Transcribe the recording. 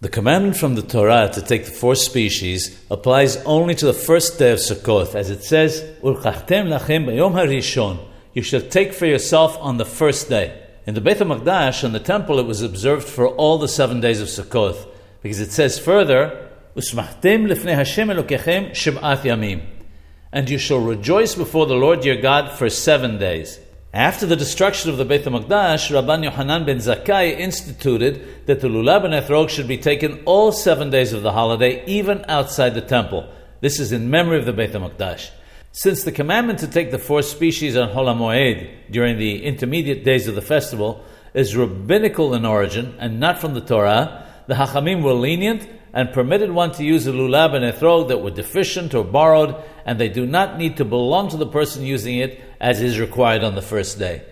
The commandment from the Torah to take the four species applies only to the first day of Sukkot, as it says, "Urchachtem lachem bayom harishon." You shall take for yourself on the first day. In the Beit HaMikdash and the temple, it was observed for all the seven days of Sukkot, because it says further, "Usmachtem Hashem yamim," and you shall rejoice before the Lord your God for seven days. After the destruction of the Beit HaMikdash, Rabban Yohanan ben Zakkai instituted that the Lulav and Ethrog should be taken all seven days of the holiday, even outside the temple. This is in memory of the Beit HaMikdash. Since the commandment to take the four species on Hol during the intermediate days of the festival is rabbinical in origin and not from the Torah, the Hachamim were lenient and permitted one to use a lulab and ethrog that were deficient or borrowed, and they do not need to belong to the person using it as is required on the first day.